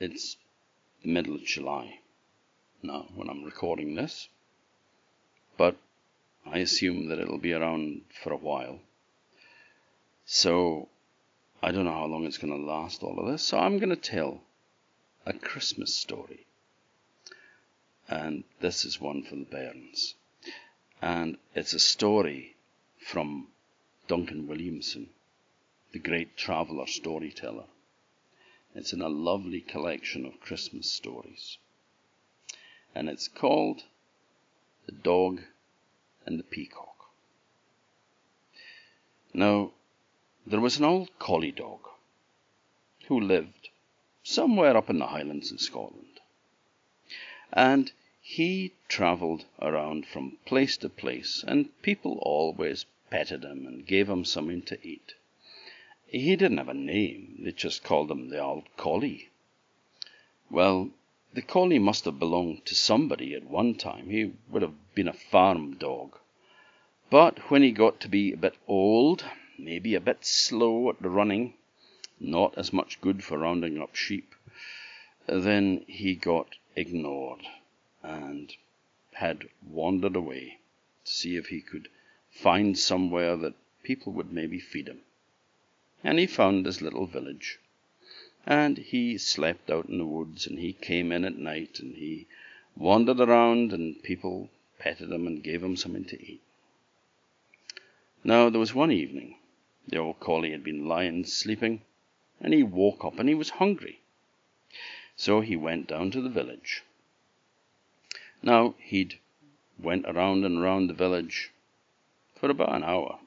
it's the middle of July now when I'm recording this, but I assume that it'll be around for a while. So I don't know how long it's going to last, all of this. So I'm going to tell a Christmas story. And this is one for the bairns. And it's a story from Duncan Williamson, the great traveller storyteller. It's in a lovely collection of Christmas stories. And it's called The Dog and the Peacock. Now, there was an old collie dog who lived somewhere up in the Highlands of Scotland. And he travelled around from place to place, and people always petted him and gave him something to eat. He didn't have a name, they just called him the old collie. Well, the collie must have belonged to somebody at one time. He would have been a farm dog. But when he got to be a bit old, maybe a bit slow at the running, not as much good for rounding up sheep, then he got ignored and had wandered away to see if he could find somewhere that people would maybe feed him. And he found this little village. And he slept out in the woods, and he came in at night, and he wandered around, and people petted him and gave him something to eat. Now, there was one evening, the old collie had been lying sleeping, and he woke up and he was hungry. So he went down to the village. Now, he'd went around and around the village for about an hour,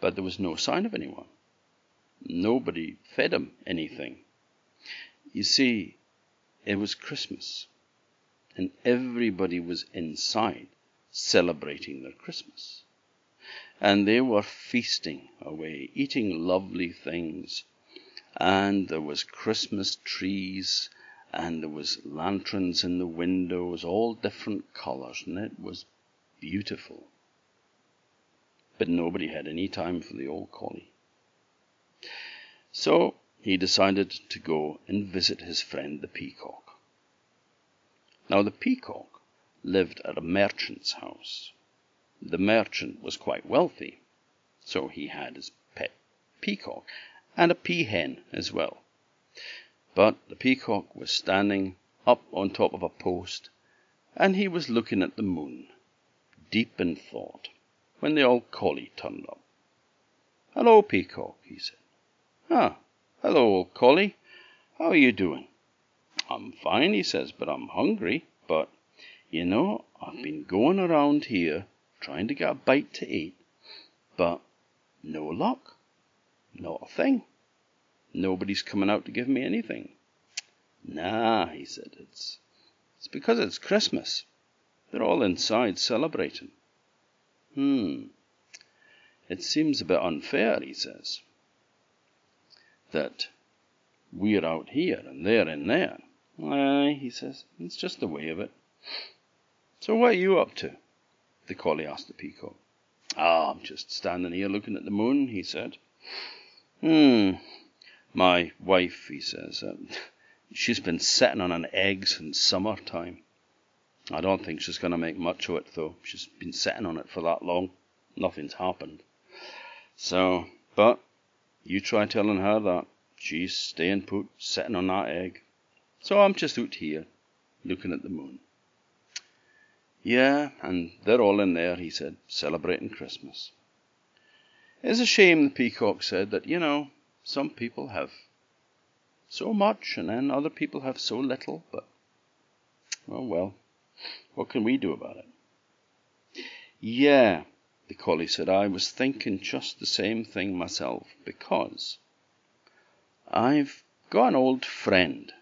but there was no sign of anyone. Nobody fed him anything. You see, it was Christmas, and everybody was inside celebrating their Christmas. And they were feasting away, eating lovely things. And there was Christmas trees, and there was lanterns in the windows, all different colours, and it was beautiful. But nobody had any time for the old collie. So he decided to go and visit his friend the peacock. Now the peacock lived at a merchant's house. The merchant was quite wealthy, so he had his pet peacock and a peahen as well. But the peacock was standing up on top of a post, and he was looking at the moon, deep in thought, when the old collie turned up. Hello, peacock, he said. Ah, hello, old collie. How are you doing? I'm fine, he says, but I'm hungry. But, you know, I've been going around here trying to get a bite to eat, but no luck. Not a thing. Nobody's coming out to give me anything. Nah, he said, it's, it's because it's Christmas. They're all inside celebrating. Hmm. It seems a bit unfair, he says that we're out here and there and there. Aye, he says, it's just the way of it. So what are you up to? The collie asked the peacock. Ah, I'm just standing here looking at the moon, he said. Hmm, my wife, he says, uh, she's been sitting on an egg since summertime. I don't think she's going to make much of it, though. She's been sitting on it for that long. Nothing's happened. So, but you try telling her that. She's staying put, sitting on that egg. So I'm just out here, looking at the moon. Yeah, and they're all in there, he said, celebrating Christmas. It's a shame, the peacock said, that, you know, some people have so much and then other people have so little, but, oh well, what can we do about it? Yeah, the collie said, I was thinking just the same thing myself, because I've got an old friend,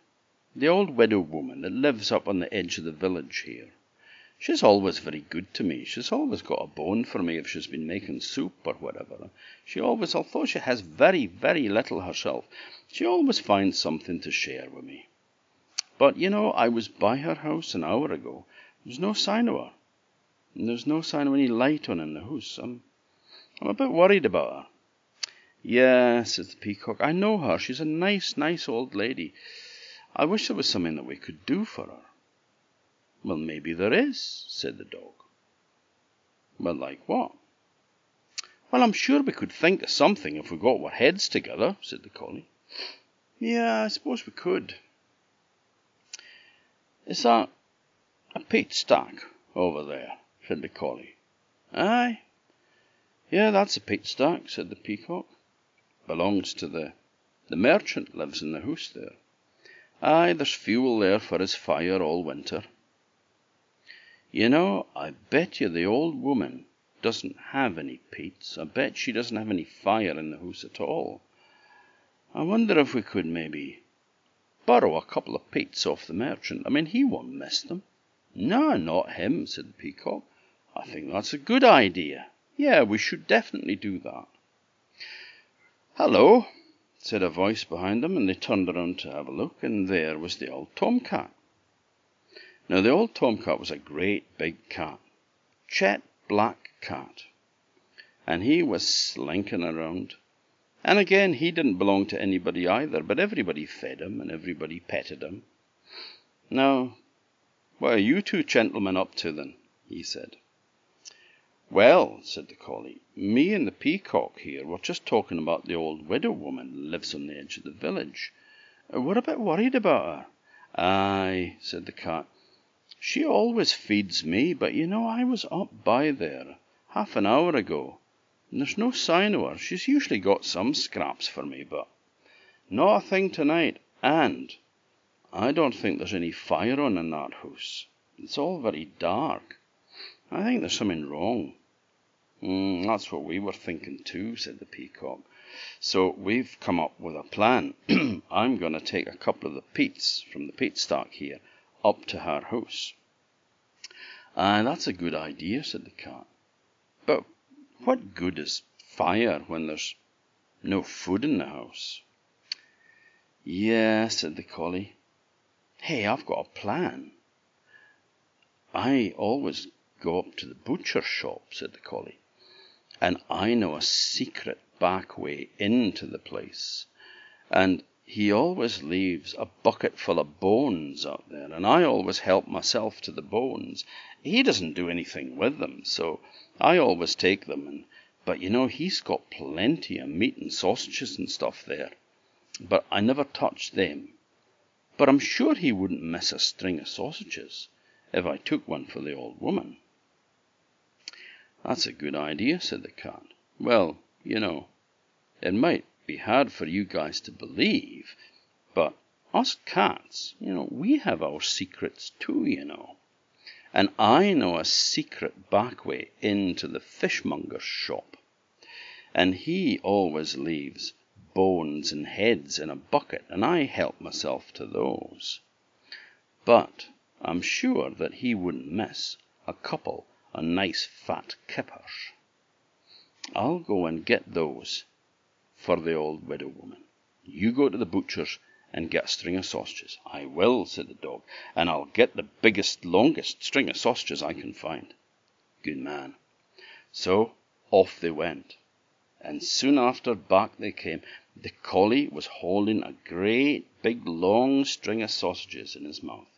the old widow woman that lives up on the edge of the village here. She's always very good to me. She's always got a bone for me if she's been making soup or whatever. She always, although she has very, very little herself, she always finds something to share with me. But, you know, I was by her house an hour ago. There was no sign of her. And there's no sign of any light on in the house. I'm, I'm a bit worried about her. Yeah, says the peacock, I know her. She's a nice, nice old lady. I wish there was something that we could do for her. Well, maybe there is, said the dog. Well, like what? Well, I'm sure we could think of something if we got our heads together, said the collie. Yeah, I suppose we could. Is that a peat stack over there? Said the collie. Aye. Yeah, that's a peat stack, said the peacock. Belongs to the the merchant lives in the house there. Aye, there's fuel there for his fire all winter. You know, I bet you the old woman doesn't have any peats. I bet she doesn't have any fire in the house at all. I wonder if we could maybe borrow a couple of peats off the merchant. I mean, he won't miss them. No, not him, said the peacock. I think that's a good idea. Yeah, we should definitely do that. Hello, said a voice behind them, and they turned around to have a look, and there was the old tomcat. Now, the old tomcat was a great big cat, jet black cat, and he was slinking around. And again, he didn't belong to anybody either, but everybody fed him and everybody petted him. Now, what are you two gentlemen up to then? he said. Well, said the collie, me and the peacock here were just talking about the old widow woman lives on the edge of the village. We're a bit worried about her. Aye, said the cat. She always feeds me, but you know I was up by there half an hour ago, and there's no sign of her. She's usually got some scraps for me, but not a thing tonight. And I don't think there's any fire on in that house. It's all very dark. I think there's something wrong. Mm, that's what we were thinking too, said the peacock. So we've come up with a plan. I'm going to take a couple of the peats from the peat stack here up to her house. Ah, that's a good idea, said the cat. But what good is fire when there's no food in the house? Yeah, said the collie. Hey, I've got a plan. I always go up to the butcher's shop, said the collie, and I know a secret back way into the place. And he always leaves a bucket full of bones out there, and I always help myself to the bones. He doesn't do anything with them, so I always take them. And but you know he's got plenty of meat and sausages and stuff there, but I never touch them. But I'm sure he wouldn't miss a string of sausages if I took one for the old woman. That's a good idea, said the cat. Well, you know, it might be hard for you guys to believe, but us cats, you know, we have our secrets too, you know. And I know a secret back way into the fishmonger's shop. And he always leaves bones and heads in a bucket, and I help myself to those. But I'm sure that he wouldn't miss a couple of nice fat kippers. I'll go and get those for the old widow woman. You go to the butcher's and get a string of sausages. I will, said the dog, and I'll get the biggest, longest string of sausages I can find. Good man. So off they went, and soon after back they came. The collie was holding a great big long string of sausages in his mouth,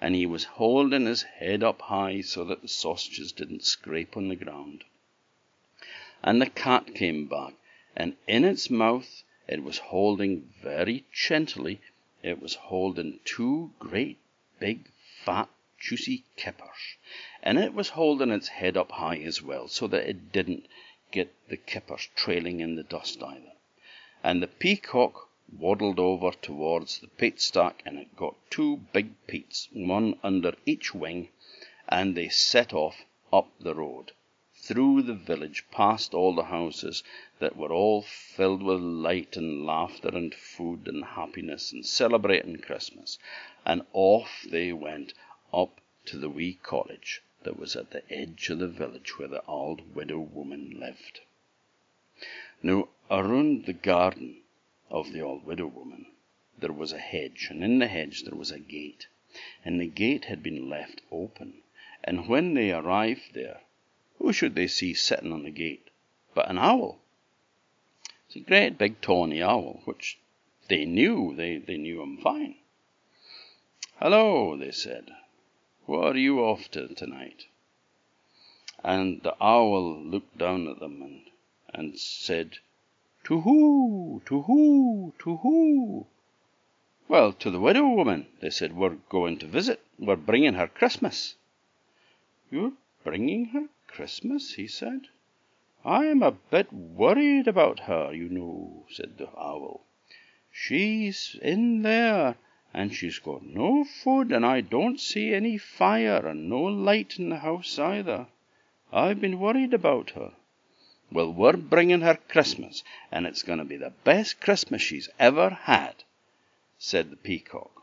and he was holding his head up high so that the sausages didn't scrape on the ground. And the cat came back and in its mouth it was holding very gently, it was holding two great big fat juicy kippers, and it was holding its head up high as well, so that it didn't get the kippers trailing in the dust either. And the peacock waddled over towards the peat stack, and it got two big peats, one under each wing, and they set off up the road through the village, past all the houses that were all filled with light and laughter and food and happiness and celebrating Christmas. And off they went up to the wee cottage that was at the edge of the village where the old widow woman lived. Now, around the garden of the old widow woman there was a hedge, and in the hedge there was a gate, and the gate had been left open. And when they arrived there, who should they see sitting on the gate but an owl? It's a great big tawny owl, which they knew, they, they knew him fine. Hello, they said. What are you off to tonight? And the owl looked down at them and, and said, To who? To who? To who? Well, to the widow woman. They said, We're going to visit. We're bringing her Christmas. You're bringing her Christmas? he said. I am a bit worried about her, you know, said the owl. She's in there and she's got no food, and I don't see any fire and no light in the house either. I've been worried about her. Well, we're bringing her Christmas, and it's going to be the best Christmas she's ever had, said the peacock.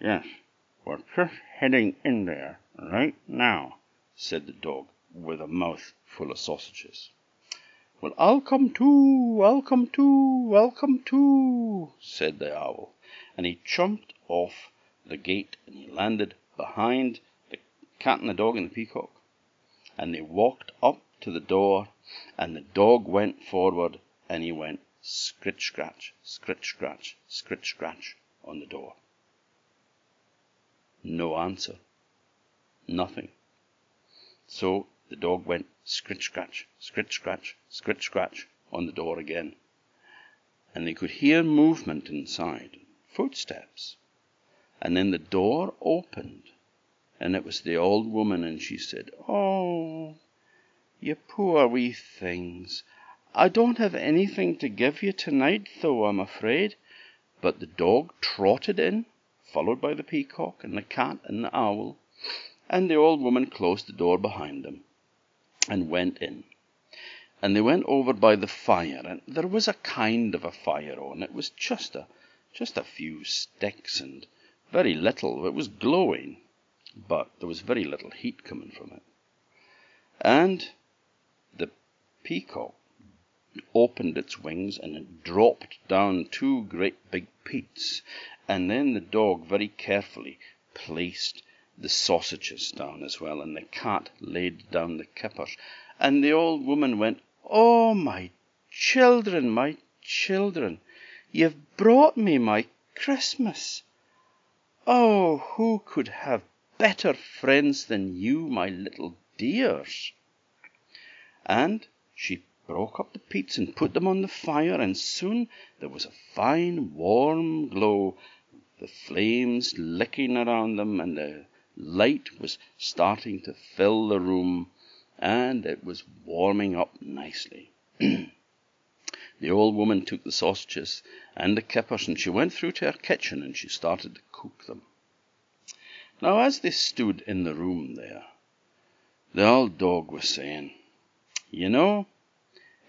Yes, we're just heading in there right now, said the dog, with a mouth full of sausages. Well, I'll come too, I'll come too, I'll come too, said the owl and he jumped off the gate and he landed behind the cat and the dog and the peacock. And they walked up to the door, and the dog went forward and he went scritch scratch, scritch scratch, scritch scratch on the door. No answer. Nothing. So the dog went scritch scratch, scritch scratch, scritch scratch on the door again. And they could hear movement inside footsteps. And then the door opened, and it was the old woman, and she said, Oh, you poor wee things. I don't have anything to give you tonight, though, I'm afraid. But the dog trotted in, followed by the peacock and the cat and the owl, and the old woman closed the door behind them and went in. And they went over by the fire, and there was a kind of a fire on. It was just a just a few sticks and very little. It was glowing, but there was very little heat coming from it. The peacock opened its wings and it dropped down two great big peats. And then the dog very carefully placed the sausages down as well, and the cat laid down the kippers. And the old woman went, Oh, my children, my children, You've brought me my Christmas. Oh, who could have better friends than you, my little dears? And she broke up the peats and put them on the fire, and soon there was a fine warm glow, the flames licking around them, and the light was starting to fill the room, and it was warming up nicely. The old woman took the sausages and the kippers, and she went through to her kitchen and she started to cook them. Now, as they stood in the room there, the old dog was saying, You know,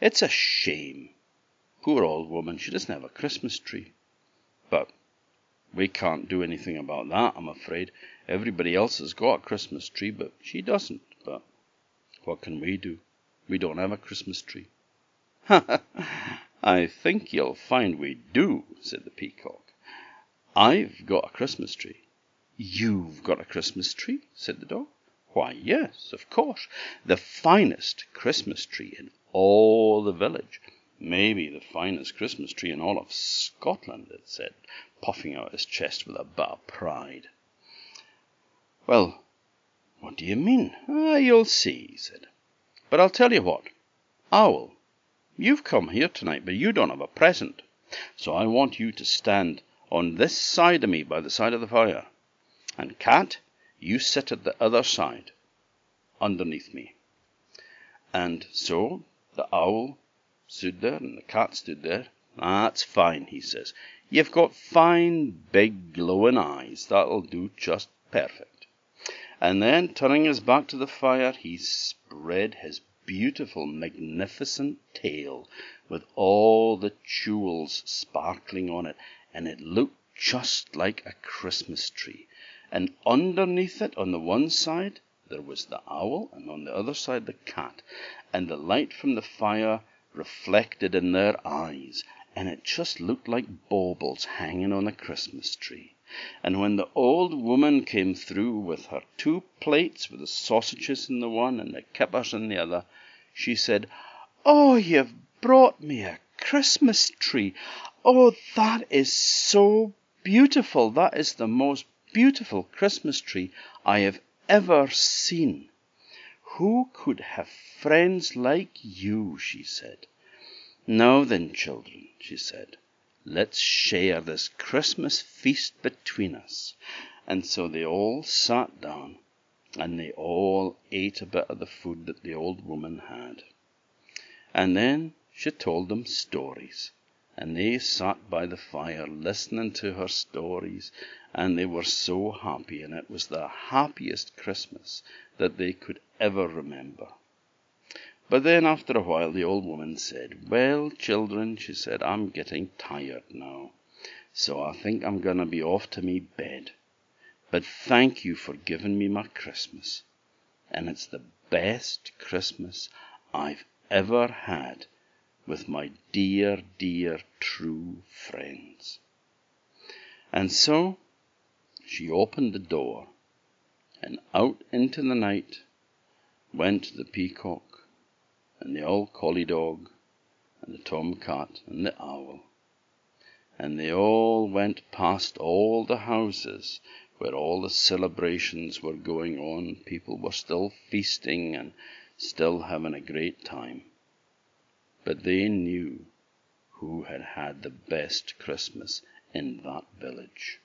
it's a shame. Poor old woman, she doesn't have a Christmas tree. But we can't do anything about that, I'm afraid. Everybody else has got a Christmas tree, but she doesn't. But what can we do? We don't have a Christmas tree. Ha I think you'll find we do, said the peacock. I've got a Christmas tree. You've got a Christmas tree? said the dog. Why, yes, of course. The finest Christmas tree in all the village. Maybe the finest Christmas tree in all of Scotland, it said, puffing out his chest with a bit of pride. Well, what do you mean? Ah, you'll see, he said. But I'll tell you what. Owl, You've come here tonight, but you don't have a present. So I want you to stand on this side of me by the side of the fire. And Cat, you sit at the other side, underneath me. And so the owl stood there and the cat stood there. That's fine, he says. You've got fine, big, glowing eyes. That'll do just perfect. And then, turning his back to the fire, he spread his beautiful, magnificent tail with all the jewels sparkling on it, and it looked just like a Christmas tree. And underneath it, on the one side, there was the owl, and on the other side, the cat, and the light from the fire reflected in their eyes, and it just looked like baubles hanging on a Christmas tree. And when the old woman came through with her two plates with the sausages in the one and the kippers in the other, she said, Oh, you've brought me a Christmas tree. Oh, that is so beautiful. That is the most beautiful Christmas tree I have ever seen. Who could have friends like you? she said. Now then, children, she said, let's share this Christmas feast between us. And so they all sat down, and they all ate a bit of the food that the old woman had. And then she told them stories, and they sat by the fire listening to her stories, and they were so happy, and it was the happiest Christmas that they could ever remember. But then, after a while, the old woman said, Well, children, she said, I'm getting tired now, so I think I'm going to be off to me bed. But thank you for giving me my Christmas. And it's the best Christmas I've ever had with my dear, dear, true friends. And so she opened the door, and out into the night went the peacock, and the old collie dog, and the tom cat, and the owl. And they all went past all the houses where all the celebrations were going on. People were still feasting and still having a great time. But they knew who had had the best Christmas in that village.